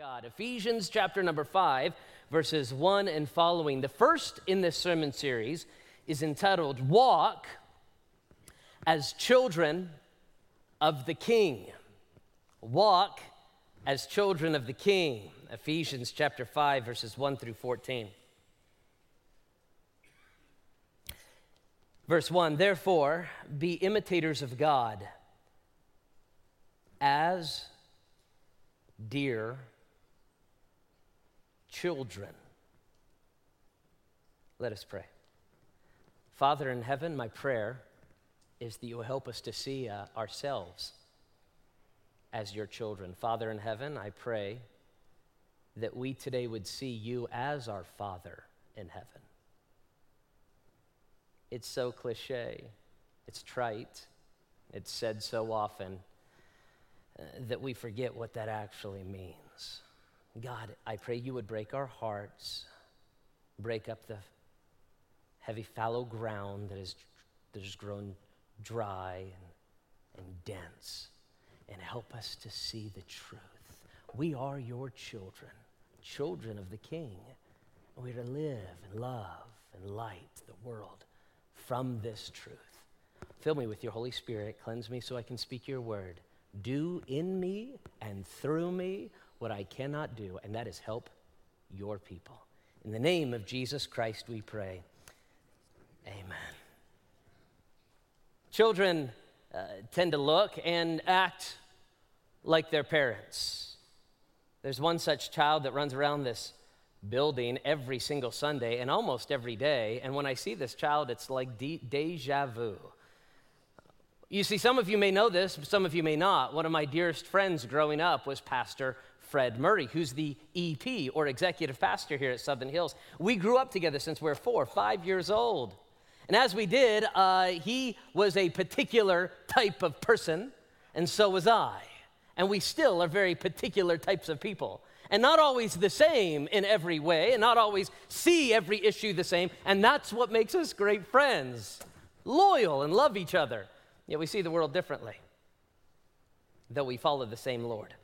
God. Ephesians chapter number 5, verses 1 and following. The first in this sermon series is entitled Walk as Children of the King. Walk as Children of the King. Ephesians chapter 5, verses 1 through 14. Verse 1 Therefore, be imitators of God as dear children. Let us pray. Father in heaven, my prayer is that you will help us to see uh, ourselves as your children. Father in heaven, I pray that we today would see you as our Father in heaven. It's so cliche, it's trite, it's said so often uh, that we forget what that actually means. God, I pray you would break our hearts, break up the heavy, fallow ground that, is, that has grown dry and, and dense, and help us to see the truth. We are your children, children of the King. We are to live and love and light the world from this truth. Fill me with your Holy Spirit, cleanse me so I can speak your word. Do in me and through me what I cannot do, and that is help your people. In the name of Jesus Christ, we pray. Amen. Children uh, tend to look and act like their parents. There's one such child that runs around this building every single Sunday and almost every day. And when I see this child, it's like de- deja vu. You see, some of you may know this, some of you may not. One of my dearest friends growing up was Pastor Fred Murray, who's the EP or executive pastor here at Southern Hills. We grew up together since we were four, five years old. And as we did, uh, he was a particular type of person, and so was I. And we still are very particular types of people. And not always the same in every way, and not always see every issue the same. And that's what makes us great friends loyal and love each other. Yet we see the world differently, though we follow the same Lord.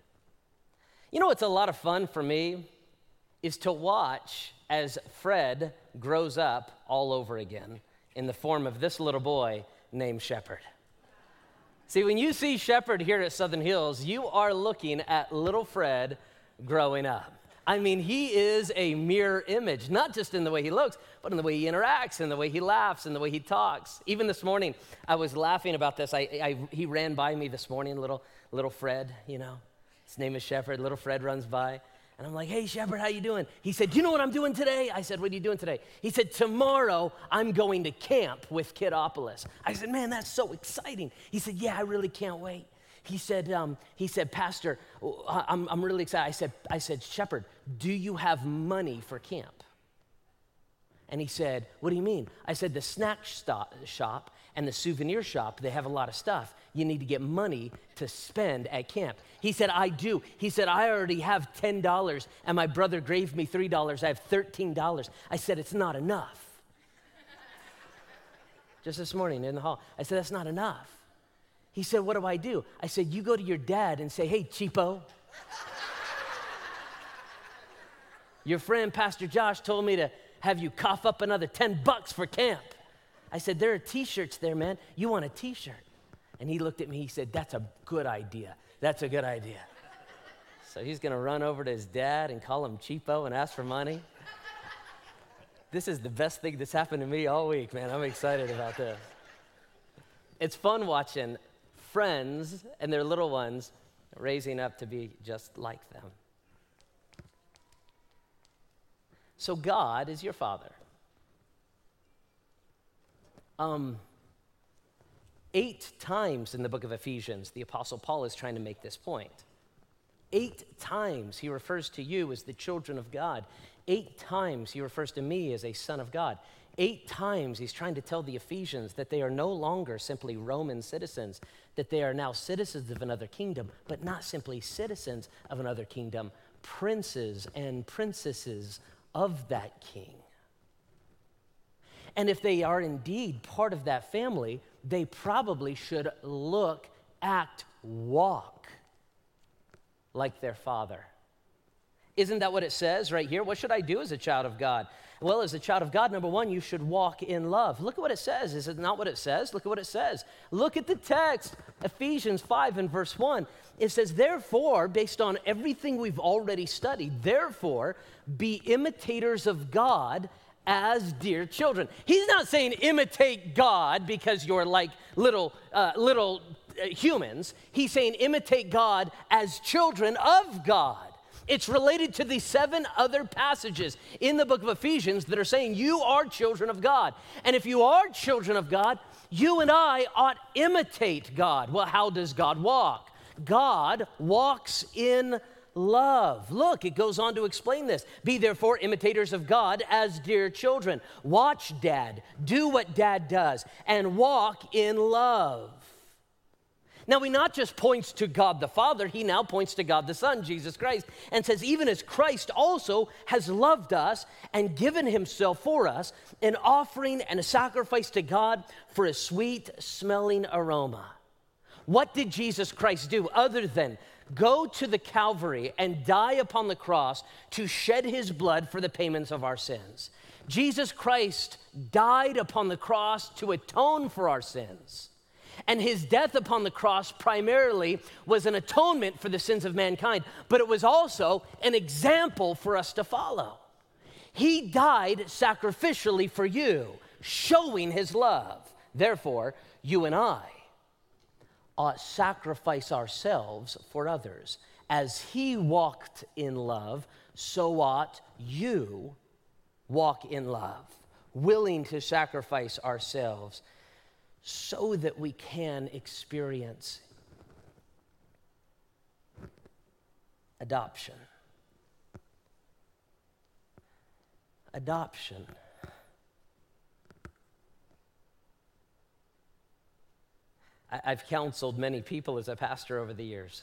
You know what's a lot of fun for me is to watch as Fred grows up all over again in the form of this little boy named Shepherd. See, when you see Shepherd here at Southern Hills, you are looking at little Fred growing up. I mean, he is a mirror image, not just in the way he looks, but in the way he interacts, in the way he laughs, in the way he talks. Even this morning, I was laughing about this. I, I, he ran by me this morning, little, little Fred, you know. His name is Shepherd. Little Fred runs by. And I'm like, hey, Shepherd, how you doing? He said, you know what I'm doing today? I said, what are you doing today? He said, tomorrow I'm going to camp with Kiddopolis. I said, man, that's so exciting. He said, yeah, I really can't wait. He said, um, he said, Pastor, I'm, I'm really excited. I said, I said, Shepherd, do you have money for camp? And he said, What do you mean? I said, The snack stop, shop and the souvenir shop, they have a lot of stuff. You need to get money to spend at camp. He said, I do. He said, I already have $10 and my brother gave me $3. I have $13. I said, It's not enough. Just this morning in the hall, I said, That's not enough. He said, What do I do? I said, You go to your dad and say, Hey, cheapo. your friend, Pastor Josh, told me to have you cough up another 10 bucks for camp. I said, There are t shirts there, man. You want a t shirt? And he looked at me, he said, That's a good idea. That's a good idea. so he's gonna run over to his dad and call him cheapo and ask for money. this is the best thing that's happened to me all week, man. I'm excited about this. It's fun watching friends and their little ones raising up to be just like them. So God is your father. Um, eight times in the book of Ephesians, the Apostle Paul is trying to make this point. Eight times he refers to you as the children of God. Eight times he refers to me as a son of God. Eight times he's trying to tell the Ephesians that they are no longer simply Roman citizens, that they are now citizens of another kingdom, but not simply citizens of another kingdom, princes and princesses of that king. And if they are indeed part of that family, they probably should look, act, walk like their father. Isn't that what it says right here? What should I do as a child of God? Well, as a child of God, number one, you should walk in love. Look at what it says. Is it not what it says? Look at what it says. Look at the text, Ephesians 5 and verse 1. It says, Therefore, based on everything we've already studied, therefore, be imitators of God as dear children. He's not saying imitate God because you're like little, uh, little uh, humans. He's saying imitate God as children of God. It's related to the seven other passages in the book of Ephesians that are saying you are children of God. And if you are children of God, you and I ought imitate God. Well, how does God walk? God walks in love. Look, it goes on to explain this. Be therefore imitators of God as dear children. Watch dad, do what dad does, and walk in love. Now, he not just points to God the Father, he now points to God the Son, Jesus Christ, and says, even as Christ also has loved us and given himself for us, an offering and a sacrifice to God for a sweet smelling aroma. What did Jesus Christ do other than go to the Calvary and die upon the cross to shed his blood for the payments of our sins? Jesus Christ died upon the cross to atone for our sins. And his death upon the cross primarily was an atonement for the sins of mankind, but it was also an example for us to follow. He died sacrificially for you, showing his love. Therefore, you and I ought sacrifice ourselves for others. As he walked in love, so ought you walk in love, willing to sacrifice ourselves so that we can experience adoption. Adoption. I've counseled many people as a pastor over the years.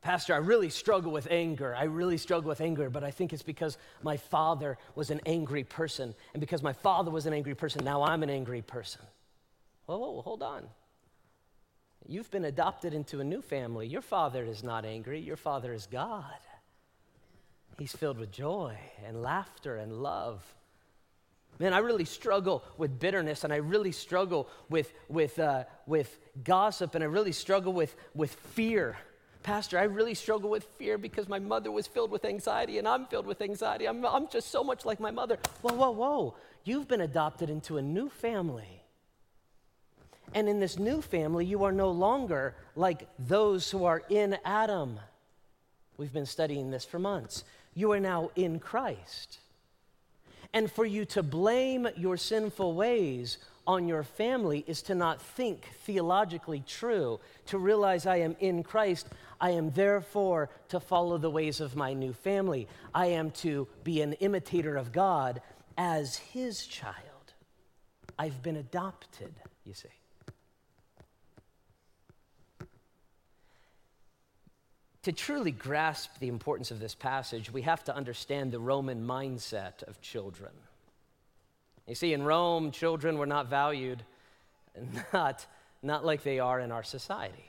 Pastor, I really struggle with anger. I really struggle with anger, but I think it's because my father was an angry person. And because my father was an angry person, now I'm an angry person. Whoa, whoa, hold on. You've been adopted into a new family. Your father is not angry, your father is God. He's filled with joy and laughter and love. Man, I really struggle with bitterness and I really struggle with, with, uh, with gossip and I really struggle with, with fear. Pastor, I really struggle with fear because my mother was filled with anxiety and I'm filled with anxiety. I'm, I'm just so much like my mother. Whoa, whoa, whoa. You've been adopted into a new family. And in this new family, you are no longer like those who are in Adam. We've been studying this for months. You are now in Christ. And for you to blame your sinful ways on your family is to not think theologically true, to realize I am in Christ. I am therefore to follow the ways of my new family. I am to be an imitator of God as his child. I've been adopted, you see. To truly grasp the importance of this passage, we have to understand the Roman mindset of children. You see, in Rome, children were not valued, not, not like they are in our society.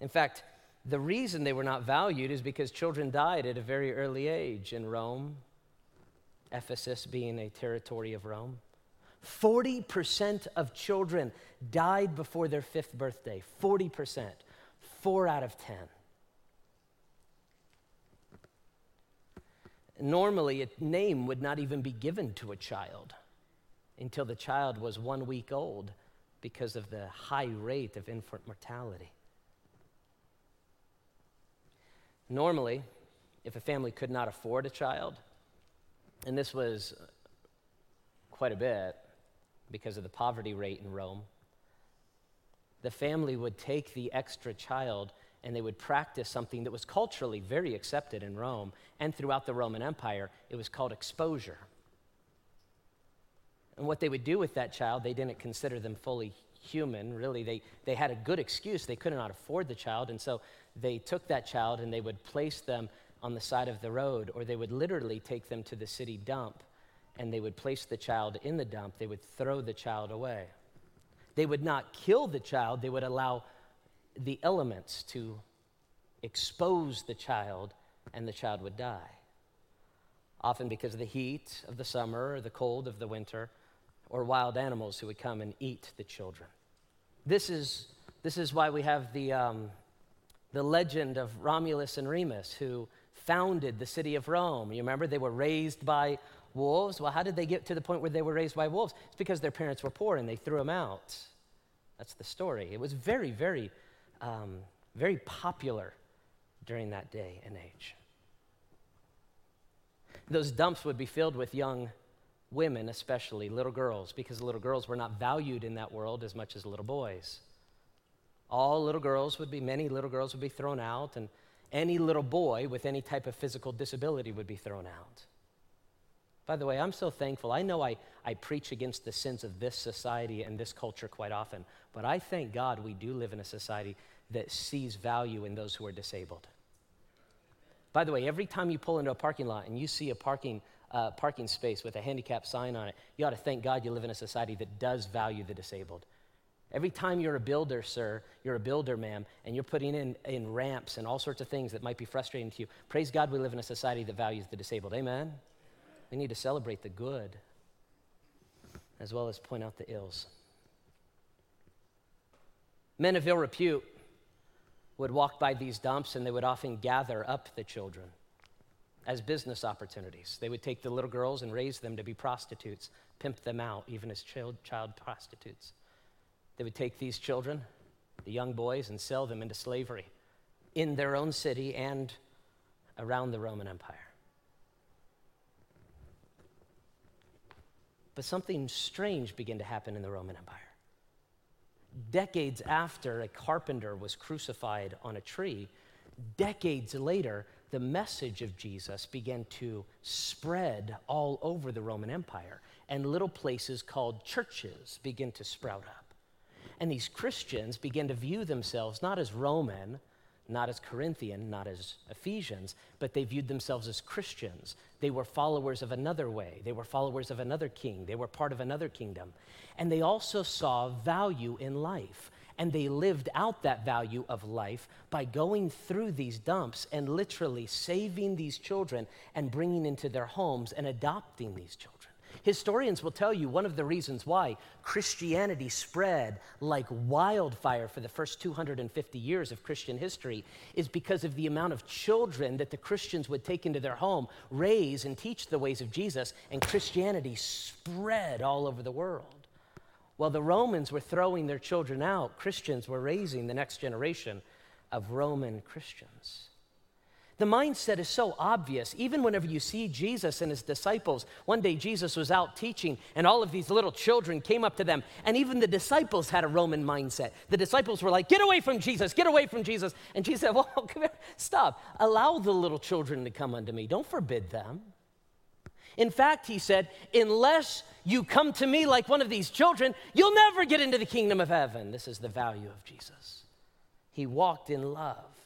In fact, the reason they were not valued is because children died at a very early age in Rome, Ephesus being a territory of Rome. 40% of children died before their fifth birthday. 40%. Four out of 10. Normally, a name would not even be given to a child until the child was one week old because of the high rate of infant mortality. Normally, if a family could not afford a child, and this was quite a bit because of the poverty rate in Rome, the family would take the extra child and they would practice something that was culturally very accepted in Rome and throughout the Roman Empire. It was called exposure. And what they would do with that child, they didn't consider them fully human, really. They, they had a good excuse. They could not afford the child. And so they took that child and they would place them on the side of the road, or they would literally take them to the city dump and they would place the child in the dump. They would throw the child away. They would not kill the child, they would allow the elements to expose the child, and the child would die. Often because of the heat of the summer or the cold of the winter, or wild animals who would come and eat the children. This is, this is why we have the, um, the legend of Romulus and Remus, who founded the city of Rome. You remember they were raised by wolves. Well, how did they get to the point where they were raised by wolves? It's because their parents were poor and they threw them out. That's the story. It was very, very, um, very popular during that day and age. Those dumps would be filled with young women, especially little girls, because little girls were not valued in that world as much as little boys. All little girls would be, many little girls would be thrown out, and any little boy with any type of physical disability would be thrown out. By the way, I'm so thankful. I know I, I preach against the sins of this society and this culture quite often, but I thank God we do live in a society that sees value in those who are disabled. By the way, every time you pull into a parking lot and you see a parking, uh, parking space with a handicap sign on it, you ought to thank God you live in a society that does value the disabled. Every time you're a builder, sir, you're a builder, ma'am, and you're putting in, in ramps and all sorts of things that might be frustrating to you, praise God we live in a society that values the disabled. Amen? We need to celebrate the good as well as point out the ills. Men of ill repute would walk by these dumps and they would often gather up the children as business opportunities. They would take the little girls and raise them to be prostitutes, pimp them out, even as child, child prostitutes. They would take these children, the young boys, and sell them into slavery in their own city and around the Roman Empire. But something strange began to happen in the Roman Empire. Decades after a carpenter was crucified on a tree, decades later, the message of Jesus began to spread all over the Roman Empire, and little places called churches began to sprout up. And these Christians began to view themselves not as Roman, not as Corinthian, not as Ephesians, but they viewed themselves as Christians. They were followers of another way. They were followers of another king. They were part of another kingdom. And they also saw value in life. And they lived out that value of life by going through these dumps and literally saving these children and bringing into their homes and adopting these children. Historians will tell you one of the reasons why Christianity spread like wildfire for the first 250 years of Christian history is because of the amount of children that the Christians would take into their home, raise, and teach the ways of Jesus, and Christianity spread all over the world. While the Romans were throwing their children out, Christians were raising the next generation of Roman Christians. The mindset is so obvious, even whenever you see Jesus and his disciples. One day, Jesus was out teaching, and all of these little children came up to them, and even the disciples had a Roman mindset. The disciples were like, Get away from Jesus, get away from Jesus. And Jesus said, Well, come here, stop. Allow the little children to come unto me, don't forbid them. In fact, he said, Unless you come to me like one of these children, you'll never get into the kingdom of heaven. This is the value of Jesus. He walked in love.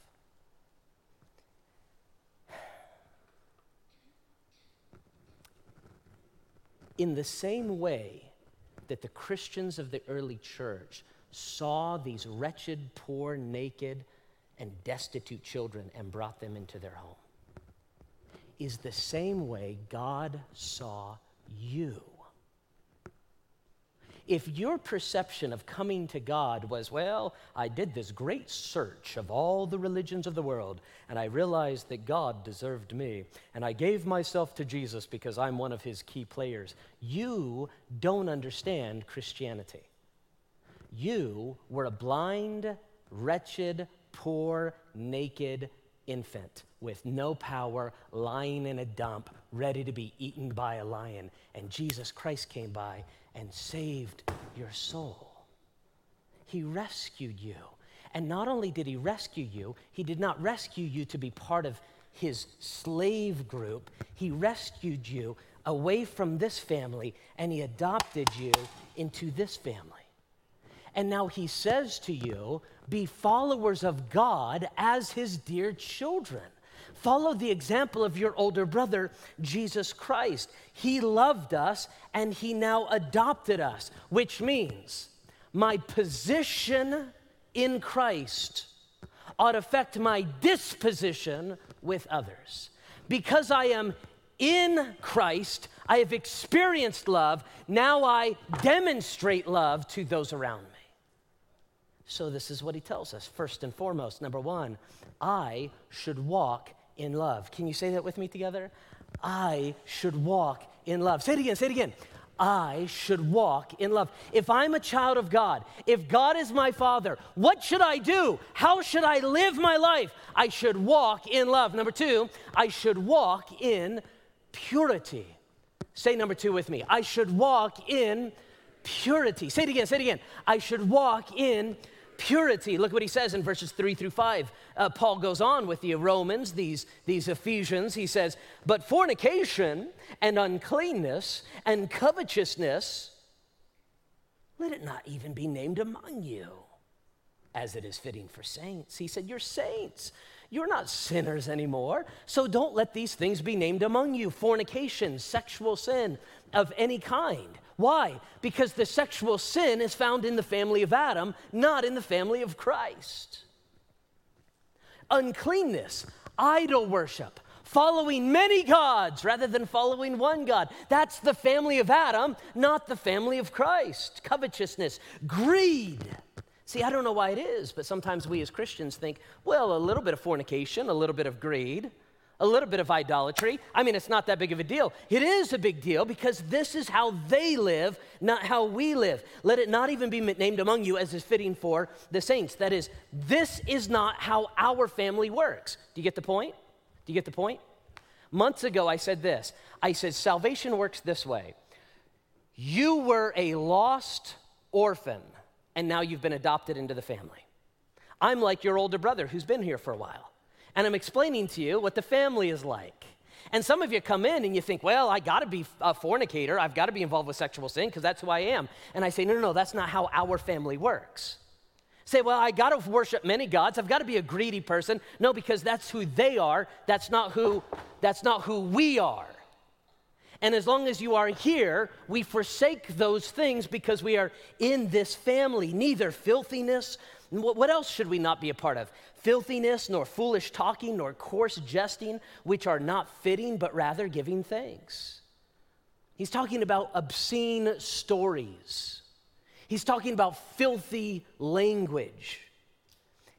In the same way that the Christians of the early church saw these wretched, poor, naked, and destitute children and brought them into their home, is the same way God saw you if your perception of coming to God was, well, I did this great search of all the religions of the world, and I realized that God deserved me, and I gave myself to Jesus because I'm one of his key players, you don't understand Christianity. You were a blind, wretched, poor, naked infant with no power, lying in a dump, ready to be eaten by a lion. And Jesus Christ came by and saved your soul. He rescued you. And not only did he rescue you, he did not rescue you to be part of his slave group. He rescued you away from this family and he adopted you into this family. And now he says to you, be followers of God as his dear children. Follow the example of your older brother, Jesus Christ. He loved us and he now adopted us, which means my position in Christ ought affect my disposition with others. Because I am in Christ, I have experienced love. Now I demonstrate love to those around me. So, this is what he tells us. First and foremost, number one, I should walk in love. Can you say that with me together? I should walk in love. Say it again, say it again. I should walk in love. If I'm a child of God, if God is my Father, what should I do? How should I live my life? I should walk in love. Number two, I should walk in purity. Say number two with me. I should walk in purity. Say it again, say it again. I should walk in purity. Look what he says in verses three through five. Uh, Paul goes on with the Romans, these, these Ephesians. He says, But fornication and uncleanness and covetousness, let it not even be named among you, as it is fitting for saints. He said, You're saints. You're not sinners anymore. So don't let these things be named among you fornication, sexual sin of any kind. Why? Because the sexual sin is found in the family of Adam, not in the family of Christ. Uncleanness, idol worship, following many gods rather than following one God. That's the family of Adam, not the family of Christ. Covetousness, greed. See, I don't know why it is, but sometimes we as Christians think, well, a little bit of fornication, a little bit of greed, a little bit of idolatry. I mean, it's not that big of a deal. It is a big deal because this is how they live, not how we live. Let it not even be named among you as is fitting for the saints. That is, this is not how our family works. Do you get the point? Do you get the point? Months ago, I said this I said, salvation works this way. You were a lost orphan, and now you've been adopted into the family. I'm like your older brother who's been here for a while and I'm explaining to you what the family is like. And some of you come in and you think, well, I gotta be a fornicator, I've gotta be involved with sexual sin because that's who I am. And I say, no, no, no, that's not how our family works. Say, well, I gotta worship many gods, I've gotta be a greedy person. No, because that's who they are, that's not who, that's not who we are. And as long as you are here, we forsake those things because we are in this family. Neither filthiness, what else should we not be a part of? Filthiness, nor foolish talking, nor coarse jesting, which are not fitting, but rather giving thanks. He's talking about obscene stories. He's talking about filthy language.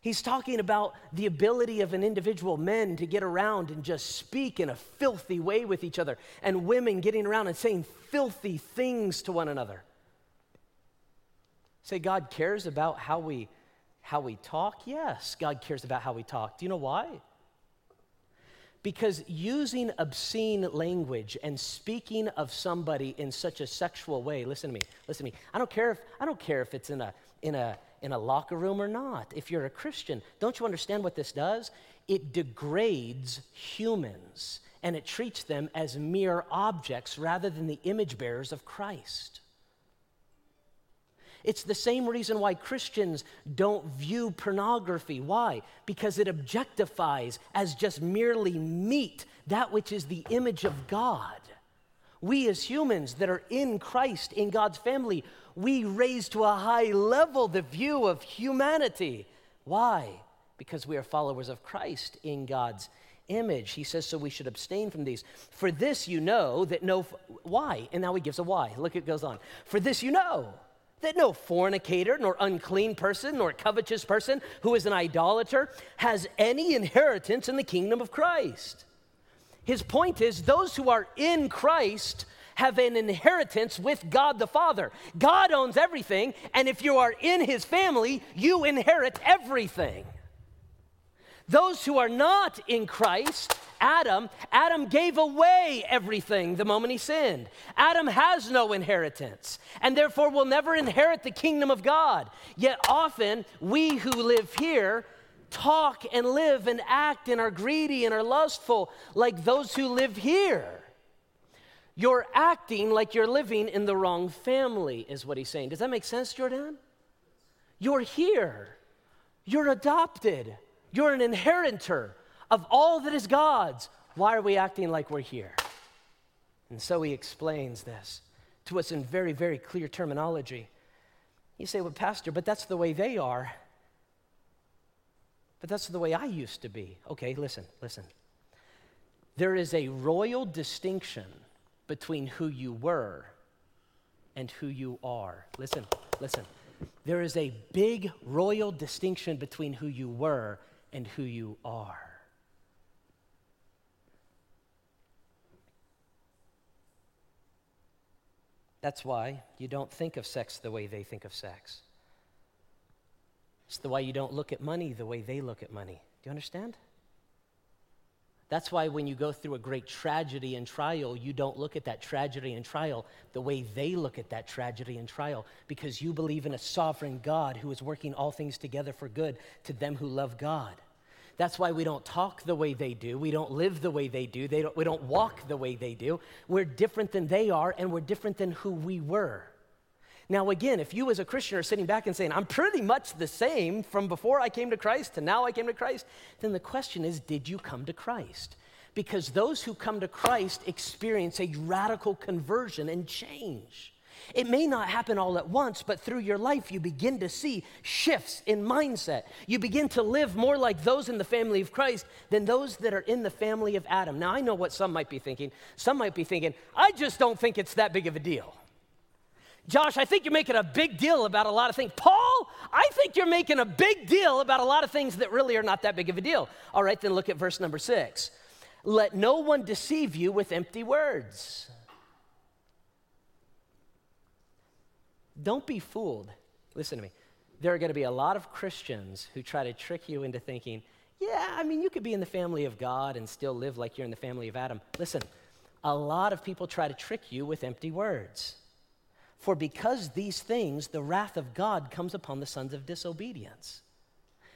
He's talking about the ability of an individual men to get around and just speak in a filthy way with each other, and women getting around and saying filthy things to one another. Say, God cares about how we how we talk? Yes, God cares about how we talk. Do you know why? Because using obscene language and speaking of somebody in such a sexual way, listen to me, listen to me. I don't care if I don't care if it's in a in a in a locker room or not. If you're a Christian, don't you understand what this does? It degrades humans and it treats them as mere objects rather than the image bearers of Christ. It's the same reason why Christians don't view pornography. Why? Because it objectifies as just merely meat, that which is the image of God. We as humans that are in Christ, in God's family, we raise to a high level the view of humanity. Why? Because we are followers of Christ in God's image. He says, so we should abstain from these. For this you know that no, why? And now he gives a why. Look, it goes on. For this you know that no fornicator, nor unclean person, nor covetous person who is an idolater has any inheritance in the kingdom of Christ. His point is those who are in Christ have an inheritance with God the Father. God owns everything, and if you are in his family, you inherit everything. Those who are not in Christ, Adam, Adam gave away everything the moment he sinned. Adam has no inheritance and therefore will never inherit the kingdom of God. Yet often we who live here talk and live and act and are greedy and are lustful like those who live here. You're acting like you're living in the wrong family, is what he's saying. Does that make sense, Jordan? You're here, you're adopted. You're an inheritor of all that is God's. Why are we acting like we're here? And so he explains this to us in very, very clear terminology. You say, well, Pastor, but that's the way they are. but that's the way I used to be. Okay, listen, listen. There is a royal distinction between who you were and who you are. Listen, listen. There is a big royal distinction between who you were and who you are. That's why you don't think of sex the way they think of sex. It's the why you don't look at money the way they look at money. Do you understand? That's why when you go through a great tragedy and trial, you don't look at that tragedy and trial the way they look at that tragedy and trial, because you believe in a sovereign God who is working all things together for good to them who love God. That's why we don't talk the way they do. We don't live the way they do. They don't, we don't walk the way they do. We're different than they are, and we're different than who we were. Now, again, if you as a Christian are sitting back and saying, I'm pretty much the same from before I came to Christ to now I came to Christ, then the question is, did you come to Christ? Because those who come to Christ experience a radical conversion and change. It may not happen all at once, but through your life, you begin to see shifts in mindset. You begin to live more like those in the family of Christ than those that are in the family of Adam. Now, I know what some might be thinking. Some might be thinking, I just don't think it's that big of a deal. Josh, I think you're making a big deal about a lot of things. Paul, I think you're making a big deal about a lot of things that really are not that big of a deal. All right, then look at verse number six. Let no one deceive you with empty words. Don't be fooled. Listen to me. There are going to be a lot of Christians who try to trick you into thinking, yeah, I mean, you could be in the family of God and still live like you're in the family of Adam. Listen, a lot of people try to trick you with empty words. For because these things, the wrath of God comes upon the sons of disobedience.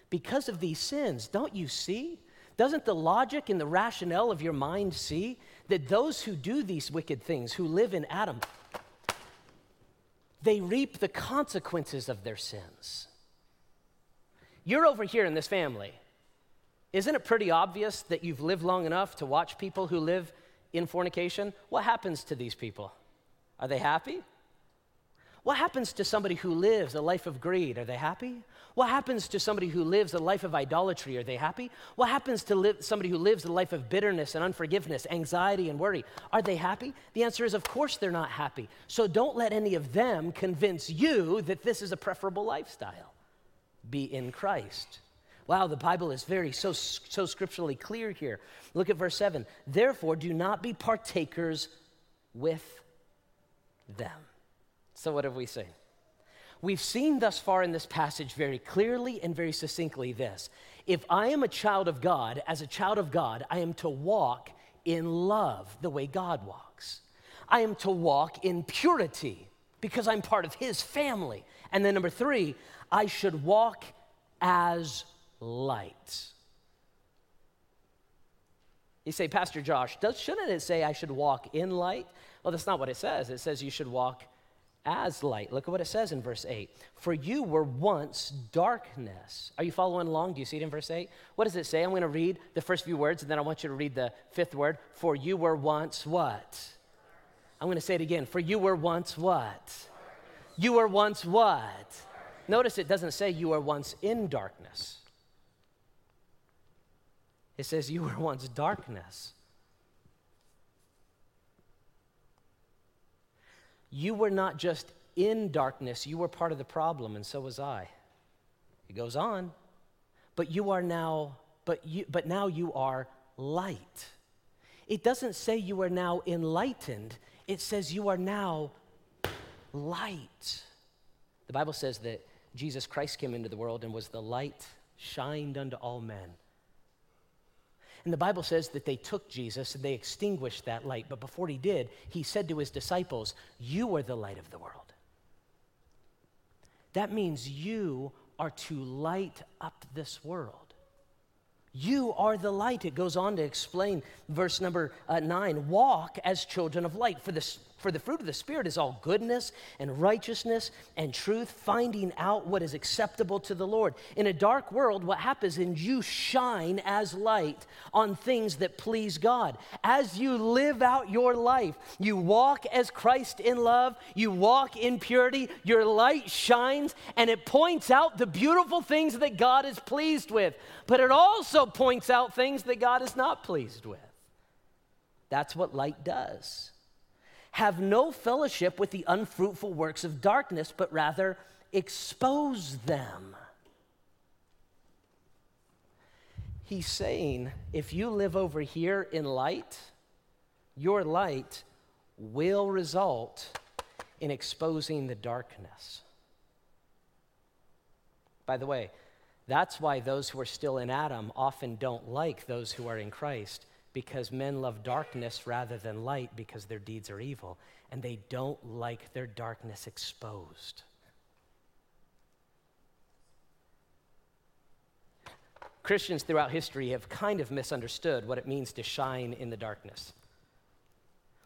Because of these sins, don't you see? Doesn't the logic and the rationale of your mind see that those who do these wicked things, who live in Adam, they reap the consequences of their sins. You're over here in this family. Isn't it pretty obvious that you've lived long enough to watch people who live in fornication? What happens to these people? Are they happy? What happens to somebody who lives a life of greed? Are they happy? What happens to somebody who lives a life of idolatry? Are they happy? What happens to li- somebody who lives a life of bitterness and unforgiveness, anxiety and worry? Are they happy? The answer is, of course, they're not happy. So don't let any of them convince you that this is a preferable lifestyle. Be in Christ. Wow, the Bible is very so so scripturally clear here. Look at verse 7. Therefore, do not be partakers with them. So, what have we seen? We've seen thus far in this passage very clearly and very succinctly this. If I am a child of God, as a child of God, I am to walk in love the way God walks. I am to walk in purity because I'm part of His family. And then, number three, I should walk as light. You say, Pastor Josh, does, shouldn't it say I should walk in light? Well, that's not what it says. It says you should walk as light. Look at what it says in verse 8. For you were once darkness. Are you following along? Do you see it in verse 8? What does it say? I'm going to read the first few words and then I want you to read the fifth word. For you were once what? I'm going to say it again. For you were once what? You were once what? Notice it doesn't say you were once in darkness. It says you were once darkness. You were not just in darkness, you were part of the problem, and so was I. It goes on. But you are now, but you but now you are light. It doesn't say you are now enlightened, it says you are now light. The Bible says that Jesus Christ came into the world and was the light shined unto all men. And the Bible says that they took Jesus and they extinguished that light. But before he did, he said to his disciples, You are the light of the world. That means you are to light up this world. You are the light. It goes on to explain verse number uh, nine walk as children of light. For this, For the fruit of the Spirit is all goodness and righteousness and truth, finding out what is acceptable to the Lord. In a dark world, what happens is you shine as light on things that please God. As you live out your life, you walk as Christ in love, you walk in purity, your light shines, and it points out the beautiful things that God is pleased with. But it also points out things that God is not pleased with. That's what light does have no fellowship with the unfruitful works of darkness, but rather expose them. He's saying if you live over here in light, your light will result in exposing the darkness. By the way, that's why those who are still in Adam often don't like those who are in Christ because men love darkness rather than light because their deeds are evil, and they don't like their darkness exposed. Christians throughout history have kind of misunderstood what it means to shine in the darkness.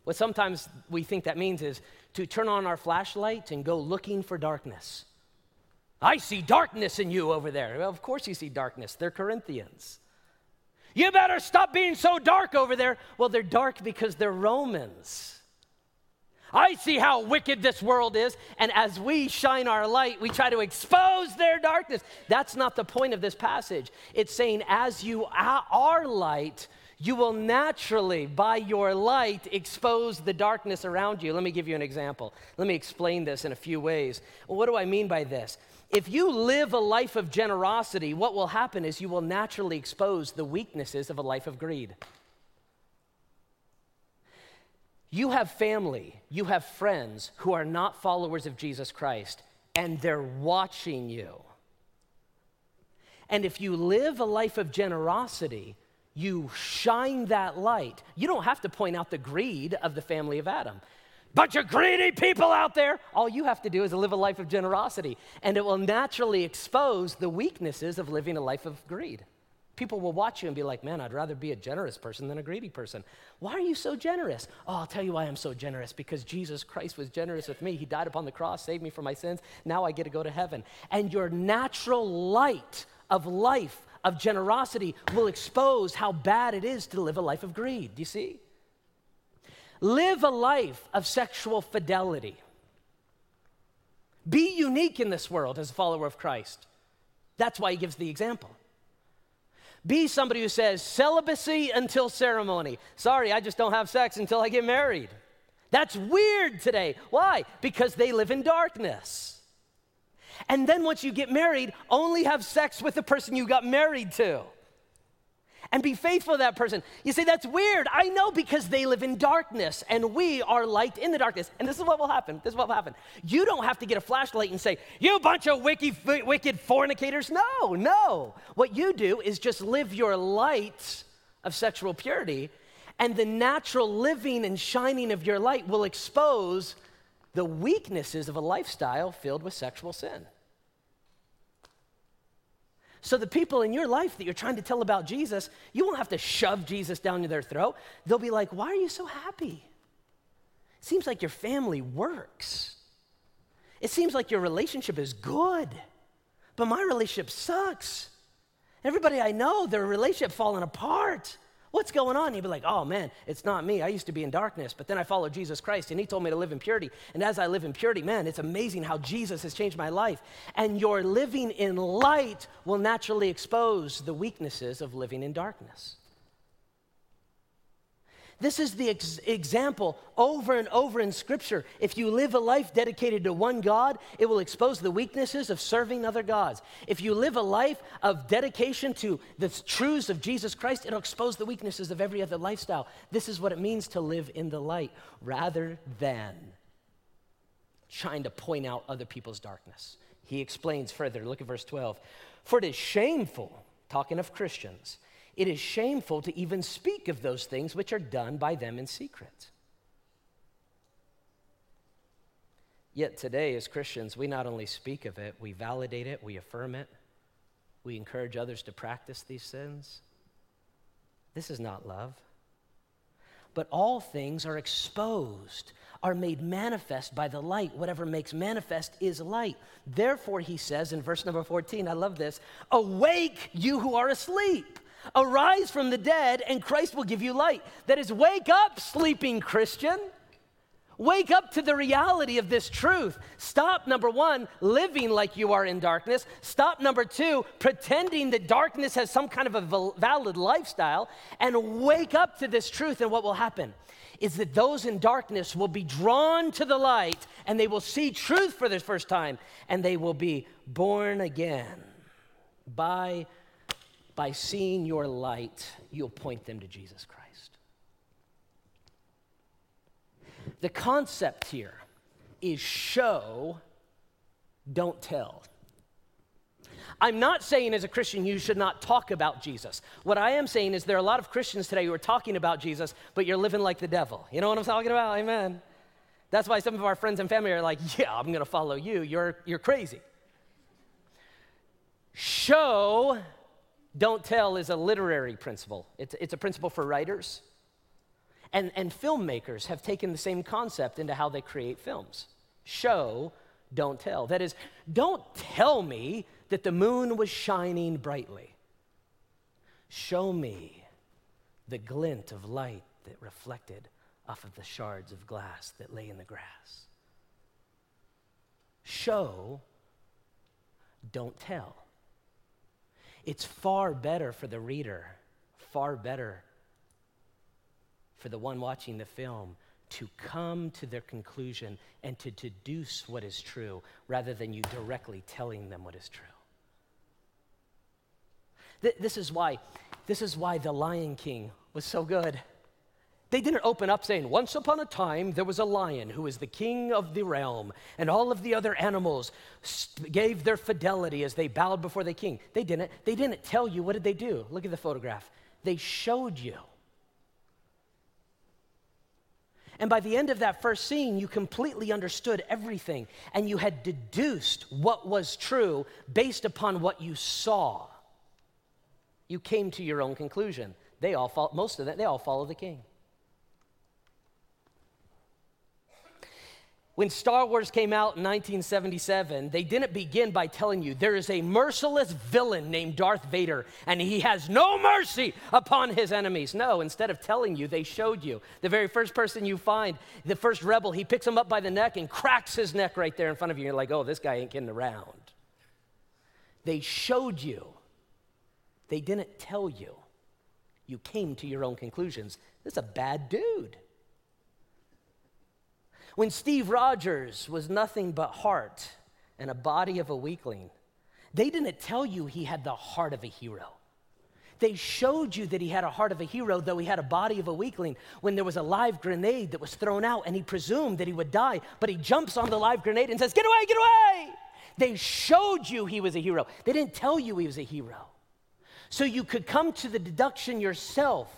What sometimes we think that means is to turn on our flashlight and go looking for darkness. I see darkness in you over there. Well, of course, you see darkness. They're Corinthians. You better stop being so dark over there. Well, they're dark because they're Romans. I see how wicked this world is, and as we shine our light, we try to expose their darkness. That's not the point of this passage. It's saying, as you are light, you will naturally, by your light, expose the darkness around you. Let me give you an example. Let me explain this in a few ways. What do I mean by this? If you live a life of generosity, what will happen is you will naturally expose the weaknesses of a life of greed. You have family, you have friends who are not followers of Jesus Christ, and they're watching you. And if you live a life of generosity, you shine that light. You don't have to point out the greed of the family of Adam bunch of greedy people out there. All you have to do is live a life of generosity, and it will naturally expose the weaknesses of living a life of greed. People will watch you and be like, man, I'd rather be a generous person than a greedy person. Why are you so generous? Oh, I'll tell you why I'm so generous because Jesus Christ was generous with me. He died upon the cross, saved me from my sins. Now I get to go to heaven. And your natural light of life, of generosity, will expose how bad it is to live a life of greed. Do you see? Live a life of sexual fidelity. Be unique in this world as a follower of Christ. That's why he gives the example. Be somebody who says, celibacy until ceremony. Sorry, I just don't have sex until I get married. That's weird today. Why? Because they live in darkness. And then once you get married, only have sex with the person you got married to and be faithful to that person. You say, that's weird. I know because they live in darkness and we are light in the darkness. And this is what will happen. This is what will happen. You don't have to get a flashlight and say, you bunch of wicked, wicked fornicators. No, no. What you do is just live your light of sexual purity, and the natural living and shining of your light will expose the weaknesses of a lifestyle filled with sexual sin. So the people in your life that you're trying to tell about Jesus, you won't have to shove Jesus down their throat. They'll be like, Why are you so happy? It seems like your family works. It seems like your relationship is good, but my relationship sucks. Everybody I know, their relationship falling apart. What's going on? You'd be like, oh man, it's not me. I used to be in darkness, but then I followed Jesus Christ and he told me to live in purity. And as I live in purity, man, it's amazing how Jesus has changed my life. And your living in light will naturally expose the weaknesses of living in darkness. This is the ex- example over and over in Scripture. If you live a life dedicated to one God, it will expose the weaknesses of serving other gods. If you live a life of dedication to the truths of Jesus Christ, it'll expose the weaknesses of every other lifestyle. This is what it means to live in the light rather than trying to point out other people's darkness. He explains further. Look at verse 12. For it is shameful, talking of Christians it is shameful to even speak of those things which are done by them in secret. Yet today, as Christians, we not only speak of it, we validate it, we affirm it, we encourage others to practice these sins. This is not love. but all things are exposed, are made manifest by the light. Whatever makes manifest is light. Therefore, he says in verse number 14, I love this Awake, you who are asleep. Arise from the dead, and Christ will give you light. That is, wake up, sleeping Christian. Wake up to the reality of this truth. Stop, number one, living like you are in darkness. Stop, number two, pretending that darkness has some kind of a valid lifestyle. And wake up to this truth. And what will happen is that those in darkness will be drawn to the light and they will see truth for the first time and they will be born again. By, by seeing your light, you'll point them to Jesus Christ. The concept here is show, don't tell. I'm not saying as a Christian you should not talk about Jesus. What I am saying is there are a lot of Christians today who are talking about Jesus, but you're living like the devil. You know what I'm talking about? Amen. That's why some of our friends and family are like, yeah, I'm going to follow you. You're, you're crazy. Show, don't tell is a literary principle, it's, it's a principle for writers. And, and filmmakers have taken the same concept into how they create films show, don't tell. That is, don't tell me that the moon was shining brightly. Show me the glint of light that reflected off of the shards of glass that lay in the grass. Show, don't tell. It's far better for the reader, far better for the one watching the film to come to their conclusion and to deduce what is true rather than you directly telling them what is true. Th- this is why this is why the Lion King was so good. They didn't open up saying, Once upon a time, there was a lion who was the king of the realm, and all of the other animals gave their fidelity as they bowed before the king. They didn't. They didn't tell you. What did they do? Look at the photograph. They showed you. And by the end of that first scene, you completely understood everything and you had deduced what was true based upon what you saw. You came to your own conclusion. They all follow, most of them, they all follow the king. When Star Wars came out in 1977, they didn't begin by telling you there is a merciless villain named Darth Vader and he has no mercy upon his enemies. No, instead of telling you, they showed you. The very first person you find, the first rebel, he picks him up by the neck and cracks his neck right there in front of you. You're like, oh, this guy ain't getting around. They showed you, they didn't tell you. You came to your own conclusions. This is a bad dude. When Steve Rogers was nothing but heart and a body of a weakling, they didn't tell you he had the heart of a hero. They showed you that he had a heart of a hero, though he had a body of a weakling, when there was a live grenade that was thrown out and he presumed that he would die, but he jumps on the live grenade and says, Get away, get away! They showed you he was a hero. They didn't tell you he was a hero. So you could come to the deduction yourself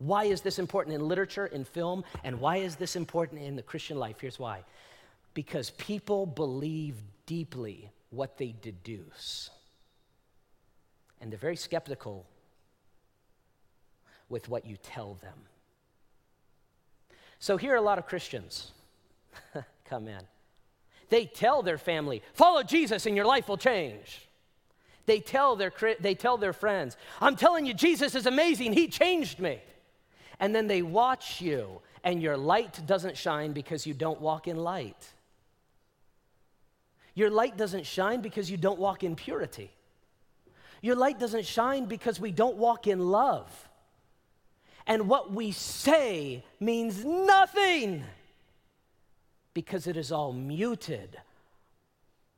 why is this important in literature, in film, and why is this important in the Christian life? Here's why because people believe deeply what they deduce, and they're very skeptical with what you tell them. So here are a lot of Christians come in. They tell their family, follow Jesus and your life will change. They tell their, they tell their friends, I'm telling you, Jesus is amazing. He changed me and then they watch you, and your light doesn't shine because you don't walk in light. Your light doesn't shine because you don't walk in purity. Your light doesn't shine because we don't walk in love. And what we say means nothing because it is all muted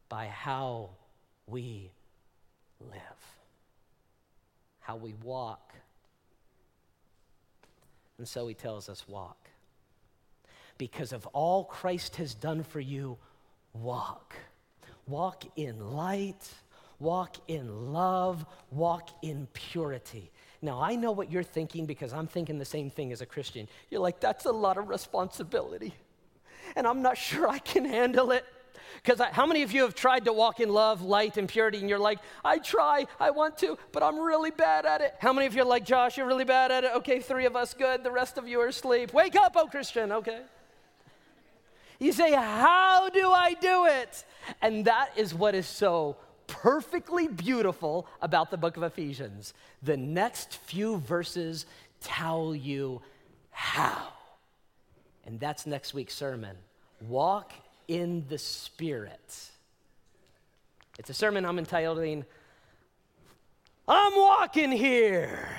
by how we live, how we walk, and so he tells us, walk. Because of all Christ has done for you, walk. Walk in light, walk in love, walk in purity. Now, I know what you're thinking because I'm thinking the same thing as a Christian. You're like, that's a lot of responsibility, and I'm not sure I can handle it. Because how many of you have tried to walk in love, light, and purity, and you're like, I try, I want to, but I'm really bad at it? How many of you are like, Josh, you're really bad at it? Okay, three of us, good. The rest of you are asleep. Wake up, oh Christian, okay. You say, How do I do it? And that is what is so perfectly beautiful about the book of Ephesians. The next few verses tell you how. And that's next week's sermon. Walk in the Spirit. It's a sermon I'm entitling, I'm walking here.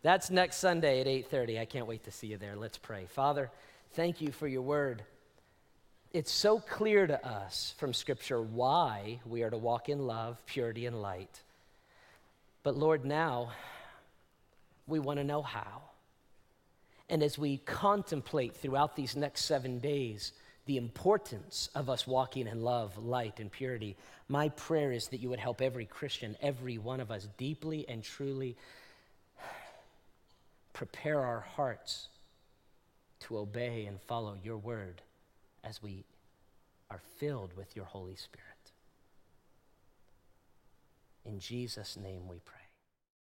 That's next Sunday at 8:30. I can't wait to see you there. Let's pray. Father, thank you for your word. It's so clear to us from Scripture why we are to walk in love, purity, and light. But Lord, now we want to know how. And as we contemplate throughout these next seven days the importance of us walking in love, light, and purity, my prayer is that you would help every Christian, every one of us, deeply and truly prepare our hearts to obey and follow your word as we are filled with your Holy Spirit. In Jesus' name we pray.